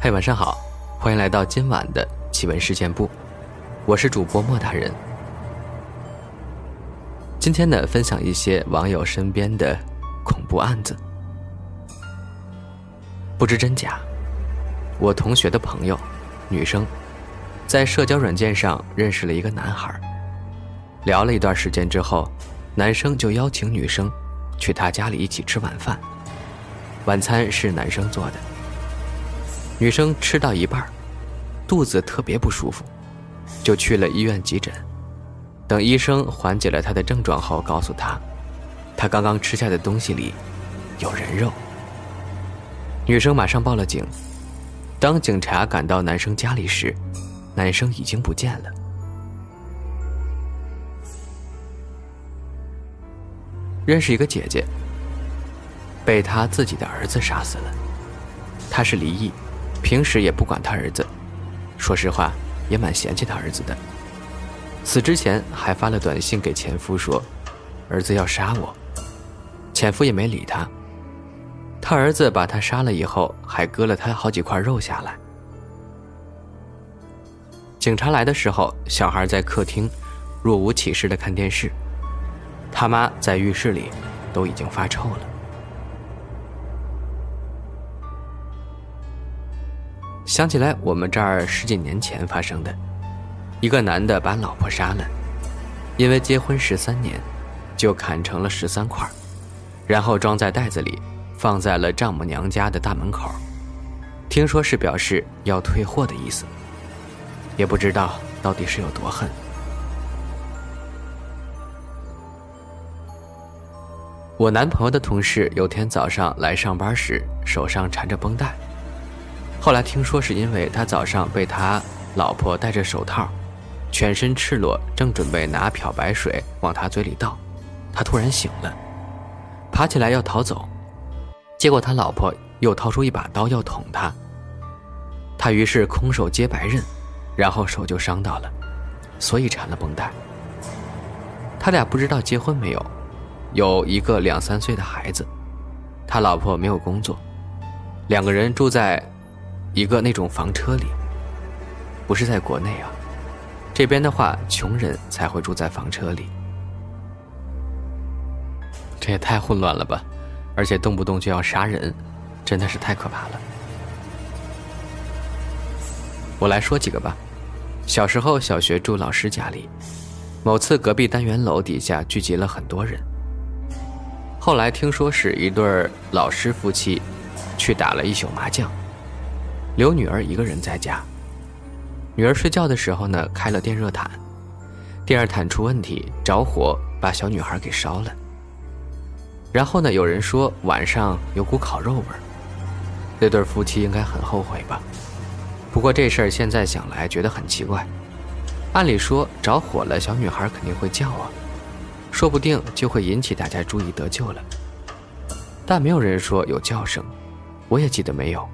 嗨，晚上好，欢迎来到今晚的奇闻事件部，我是主播莫大人。今天呢，分享一些网友身边的恐怖案子，不知真假。我同学的朋友，女生，在社交软件上认识了一个男孩，聊了一段时间之后，男生就邀请女生去他家里一起吃晚饭，晚餐是男生做的。女生吃到一半，肚子特别不舒服，就去了医院急诊。等医生缓解了她的症状后，告诉她，她刚刚吃下的东西里有人肉。女生马上报了警。当警察赶到男生家里时，男生已经不见了。认识一个姐姐，被她自己的儿子杀死了。她是离异。平时也不管他儿子，说实话也蛮嫌弃他儿子的。死之前还发了短信给前夫说：“儿子要杀我。”前夫也没理他。他儿子把他杀了以后，还割了他好几块肉下来。警察来的时候，小孩在客厅若无其事的看电视，他妈在浴室里都已经发臭了。想起来，我们这儿十几年前发生的，一个男的把老婆杀了，因为结婚十三年，就砍成了十三块，然后装在袋子里，放在了丈母娘家的大门口，听说是表示要退货的意思，也不知道到底是有多恨。我男朋友的同事有天早上来上班时，手上缠着绷带。后来听说是因为他早上被他老婆戴着手套，全身赤裸，正准备拿漂白水往他嘴里倒，他突然醒了，爬起来要逃走，结果他老婆又掏出一把刀要捅他，他于是空手接白刃，然后手就伤到了，所以缠了绷带。他俩不知道结婚没有，有一个两三岁的孩子，他老婆没有工作，两个人住在。一个那种房车里，不是在国内啊，这边的话，穷人才会住在房车里。这也太混乱了吧，而且动不动就要杀人，真的是太可怕了。我来说几个吧。小时候小学住老师家里，某次隔壁单元楼底下聚集了很多人。后来听说是一对老师夫妻，去打了一宿麻将。留女儿一个人在家。女儿睡觉的时候呢，开了电热毯，电热毯出问题，着火，把小女孩给烧了。然后呢，有人说晚上有股烤肉味儿，那对夫妻应该很后悔吧？不过这事儿现在想来觉得很奇怪。按理说着火了，小女孩肯定会叫啊，说不定就会引起大家注意得救了。但没有人说有叫声，我也记得没有。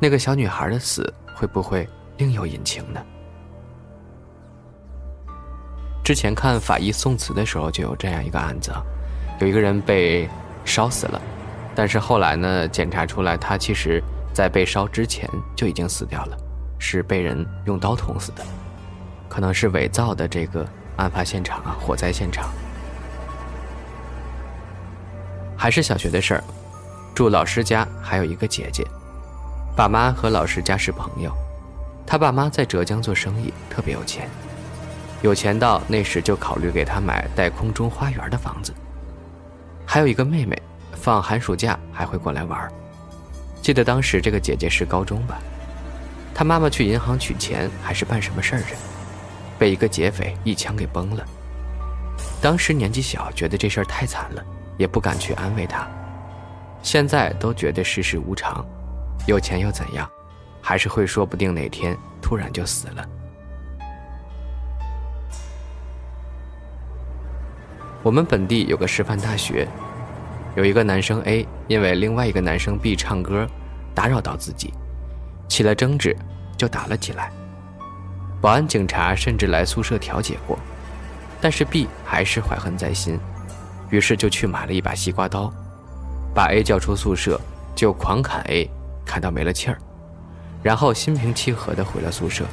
那个小女孩的死会不会另有隐情呢？之前看法医宋词的时候就有这样一个案子，有一个人被烧死了，但是后来呢，检查出来他其实在被烧之前就已经死掉了，是被人用刀捅死的，可能是伪造的这个案发现场啊，火灾现场。还是小学的事儿，住老师家还有一个姐姐。爸妈和老师家是朋友，他爸妈在浙江做生意，特别有钱，有钱到那时就考虑给他买带空中花园的房子。还有一个妹妹，放寒暑假还会过来玩。记得当时这个姐姐是高中吧，她妈妈去银行取钱还是办什么事儿着，被一个劫匪一枪给崩了。当时年纪小，觉得这事儿太惨了，也不敢去安慰她。现在都觉得世事无常。有钱又怎样，还是会说不定哪天突然就死了。我们本地有个师范大学，有一个男生 A 因为另外一个男生 B 唱歌打扰到自己，起了争执，就打了起来。保安、警察甚至来宿舍调解过，但是 B 还是怀恨在心，于是就去买了一把西瓜刀，把 A 叫出宿舍，就狂砍 A。砍到没了气儿，然后心平气和地回了宿舍，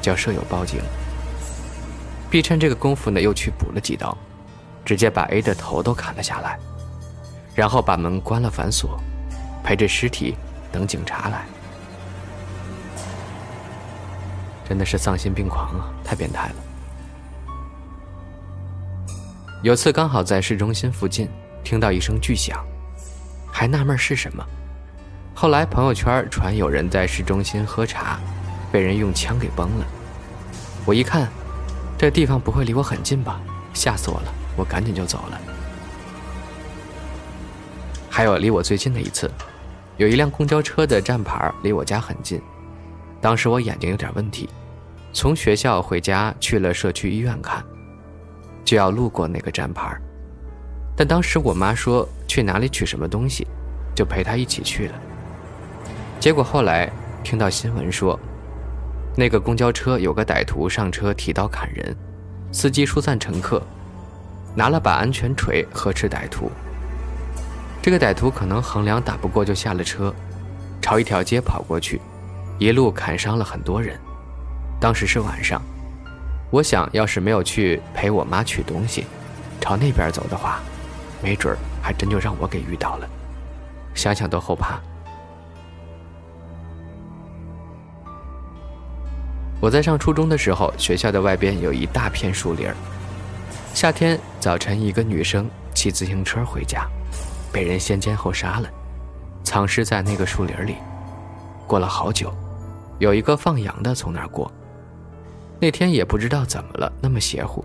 叫舍友报警。B 趁这个功夫呢，又去补了几刀，直接把 A 的头都砍了下来，然后把门关了反锁，陪着尸体等警察来。真的是丧心病狂啊！太变态了。有次刚好在市中心附近听到一声巨响，还纳闷是什么。后来朋友圈传有人在市中心喝茶，被人用枪给崩了。我一看，这地方不会离我很近吧？吓死我了！我赶紧就走了。还有离我最近的一次，有一辆公交车的站牌离我家很近，当时我眼睛有点问题。从学校回家去了社区医院看，就要路过那个站牌，但当时我妈说去哪里取什么东西，就陪她一起去了。结果后来听到新闻说，那个公交车有个歹徒上车提刀砍人，司机疏散乘客，拿了把安全锤呵斥歹徒。这个歹徒可能衡量打不过就下了车，朝一条街跑过去，一路砍伤了很多人。当时是晚上，我想要是没有去陪我妈取东西，朝那边走的话，没准还真就让我给遇到了，想想都后怕。我在上初中的时候，学校的外边有一大片树林儿。夏天早晨，一个女生骑自行车回家，被人先奸后杀了，藏尸在那个树林里。过了好久，有一个放羊的从那儿过。那天也不知道怎么了，那么邪乎，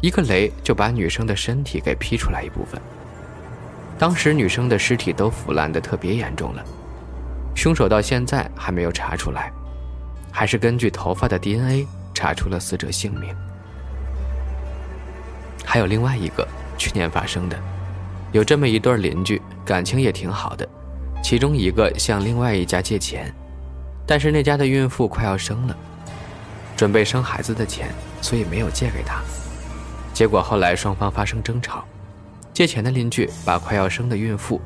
一个雷就把女生的身体给劈出来一部分。当时女生的尸体都腐烂的特别严重了，凶手到现在还没有查出来，还是根据头发的 DNA 查出了死者姓名。还有另外一个去年发生的，有这么一对邻居，感情也挺好的，其中一个向另外一家借钱，但是那家的孕妇快要生了。准备生孩子的钱，所以没有借给他。结果后来双方发生争吵，借钱的邻居把快要生的孕妇，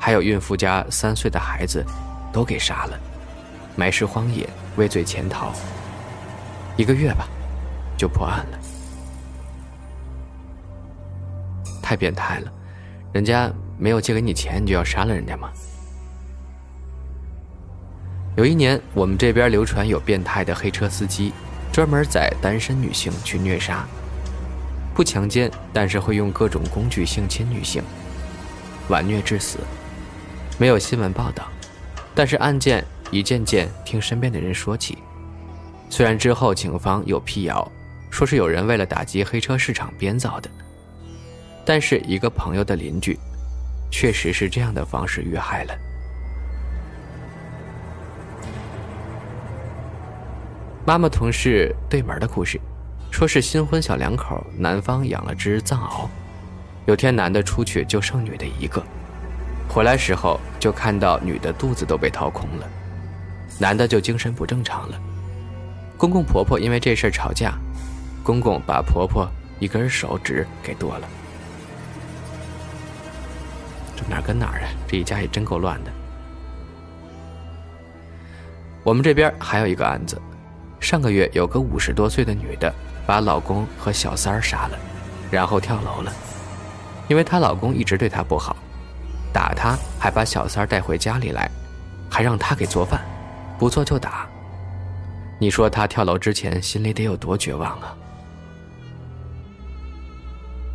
还有孕妇家三岁的孩子，都给杀了，埋尸荒野，畏罪潜逃。一个月吧，就破案了。太变态了，人家没有借给你钱，你就要杀了人家吗？有一年，我们这边流传有变态的黑车司机，专门载单身女性去虐杀，不强奸，但是会用各种工具性侵女性，婉虐致死。没有新闻报道，但是案件一件件听身边的人说起。虽然之后警方有辟谣，说是有人为了打击黑车市场编造的，但是一个朋友的邻居，确实是这样的方式遇害了。妈妈同事对门的故事，说是新婚小两口，男方养了只藏獒，有天男的出去就剩女的一个，回来时候就看到女的肚子都被掏空了，男的就精神不正常了。公公婆婆因为这事吵架，公公把婆婆一根手指给剁了。这哪跟哪儿啊？这一家也真够乱的。我们这边还有一个案子。上个月有个五十多岁的女的，把老公和小三儿杀了，然后跳楼了。因为她老公一直对她不好，打她，还把小三儿带回家里来，还让她给做饭，不做就打。你说他跳楼之前心里得有多绝望啊？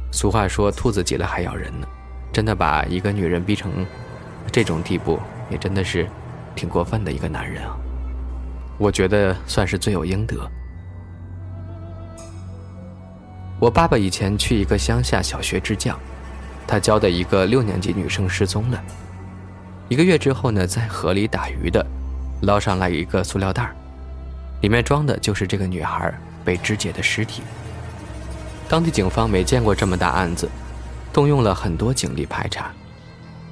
俗话说“兔子急了还咬人呢”，真的把一个女人逼成这种地步，也真的是挺过分的一个男人啊。我觉得算是罪有应得。我爸爸以前去一个乡下小学支教，他教的一个六年级女生失踪了。一个月之后呢，在河里打鱼的捞上来一个塑料袋里面装的就是这个女孩被肢解的尸体。当地警方没见过这么大案子，动用了很多警力排查。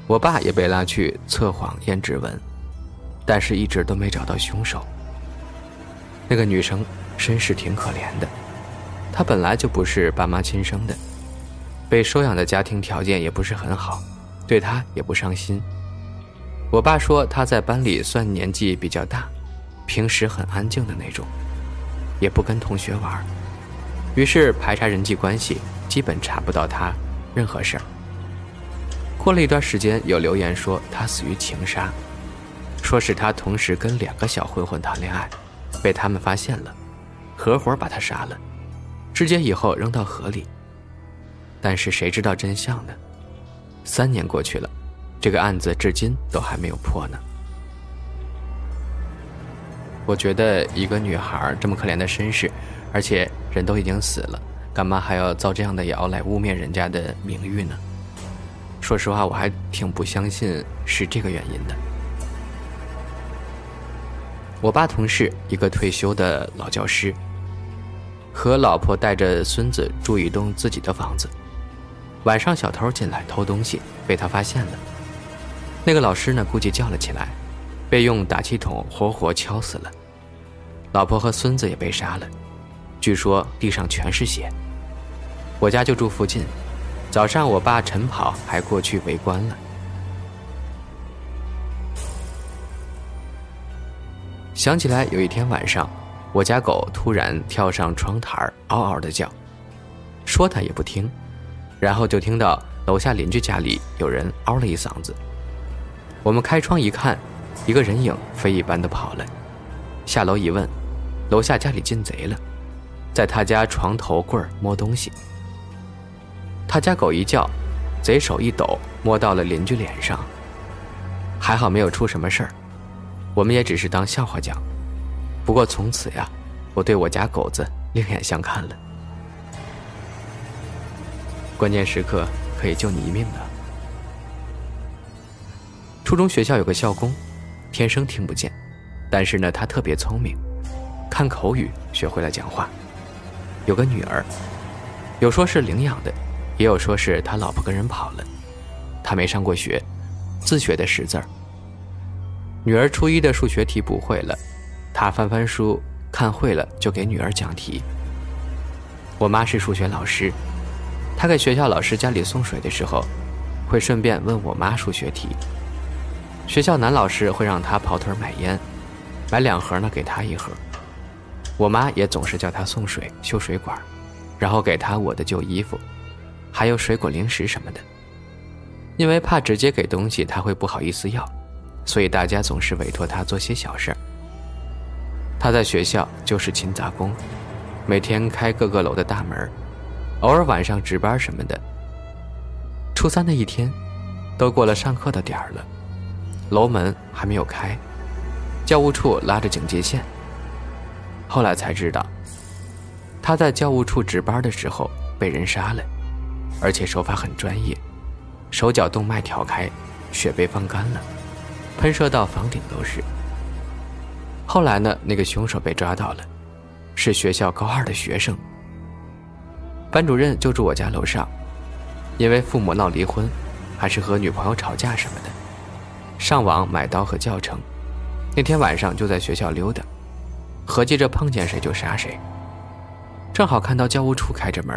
我爸也被拉去测谎验指纹，但是一直都没找到凶手。那个女生身世挺可怜的，她本来就不是爸妈亲生的，被收养的家庭条件也不是很好，对她也不上心。我爸说他在班里算年纪比较大，平时很安静的那种，也不跟同学玩，于是排查人际关系，基本查不到他任何事儿。过了一段时间，有留言说他死于情杀，说是他同时跟两个小混混谈恋爱，被他们发现了，合伙把他杀了，肢解以后扔到河里。但是谁知道真相呢？三年过去了，这个案子至今都还没有破呢。我觉得一个女孩这么可怜的身世，而且人都已经死了，干嘛还要造这样的谣来污蔑人家的名誉呢？说实话，我还挺不相信是这个原因的。我爸同事一个退休的老教师，和老婆带着孙子住一栋自己的房子。晚上小偷进来偷东西，被他发现了。那个老师呢，估计叫了起来，被用打气筒活活敲死了。老婆和孙子也被杀了，据说地上全是血。我家就住附近，早上我爸晨跑还过去围观了。想起来有一天晚上，我家狗突然跳上窗台，嗷嗷的叫，说它也不听。然后就听到楼下邻居家里有人嗷了一嗓子。我们开窗一看，一个人影飞一般的跑了。下楼一问，楼下家里进贼了，在他家床头柜摸东西。他家狗一叫，贼手一抖，摸到了邻居脸上。还好没有出什么事儿，我们也只是当笑话讲。不过从此呀，我对我家狗子另眼相看了。关键时刻可以救你一命的。初中学校有个校工，天生听不见，但是呢，他特别聪明，看口语学会了讲话。有个女儿，有说是领养的，也有说是他老婆跟人跑了。他没上过学，自学的识字儿。女儿初一的数学题不会了，他翻翻书，看会了就给女儿讲题。我妈是数学老师。他给学校老师家里送水的时候，会顺便问我妈数学题。学校男老师会让他跑腿买烟，买两盒呢给他一盒。我妈也总是叫他送水、修水管，然后给他我的旧衣服，还有水果、零食什么的。因为怕直接给东西他会不好意思要，所以大家总是委托他做些小事儿。他在学校就是勤杂工，每天开各个楼的大门。偶尔晚上值班什么的。初三的一天，都过了上课的点儿了，楼门还没有开，教务处拉着警戒线。后来才知道，他在教务处值班的时候被人杀了，而且手法很专业，手脚动脉挑开，血被放干了，喷射到房顶都是。后来呢，那个凶手被抓到了，是学校高二的学生。班主任就住我家楼上，因为父母闹离婚，还是和女朋友吵架什么的，上网买刀和教程。那天晚上就在学校溜达，合计着碰见谁就杀谁。正好看到教务处开着门，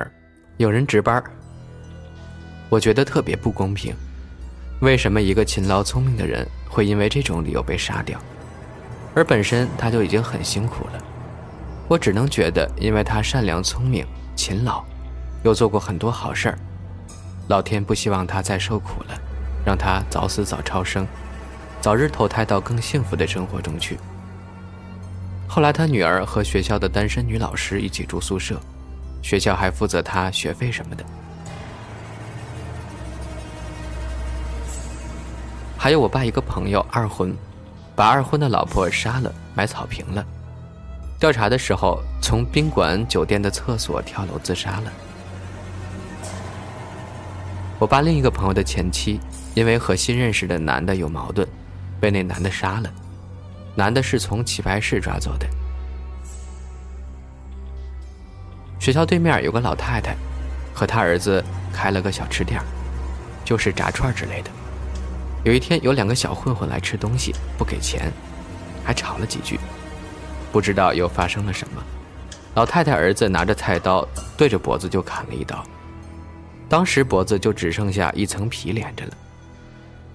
有人值班。我觉得特别不公平，为什么一个勤劳聪明的人会因为这种理由被杀掉？而本身他就已经很辛苦了，我只能觉得，因为他善良、聪明、勤劳。又做过很多好事儿，老天不希望他再受苦了，让他早死早超生，早日投胎到更幸福的生活中去。后来他女儿和学校的单身女老师一起住宿舍，学校还负责他学费什么的。还有我爸一个朋友二婚，把二婚的老婆杀了，埋草坪了。调查的时候，从宾馆酒店的厕所跳楼自杀了。我爸另一个朋友的前妻，因为和新认识的男的有矛盾，被那男的杀了。男的是从棋牌室抓走的。学校对面有个老太太，和她儿子开了个小吃店，就是炸串之类的。有一天，有两个小混混来吃东西，不给钱，还吵了几句，不知道又发生了什么。老太太儿子拿着菜刀，对着脖子就砍了一刀。当时脖子就只剩下一层皮连着了。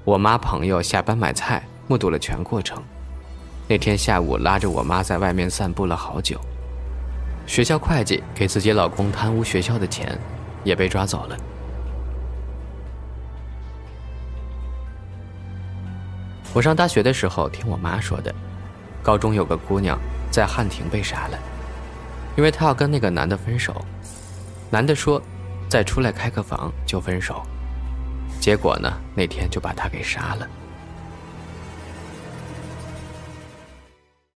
我妈朋友下班买菜，目睹了全过程。那天下午拉着我妈在外面散步了好久。学校会计给自己老公贪污学校的钱，也被抓走了。我上大学的时候听我妈说的，高中有个姑娘在汉庭被杀了，因为她要跟那个男的分手，男的说再出来开个房就分手，结果呢那天就把她给杀了。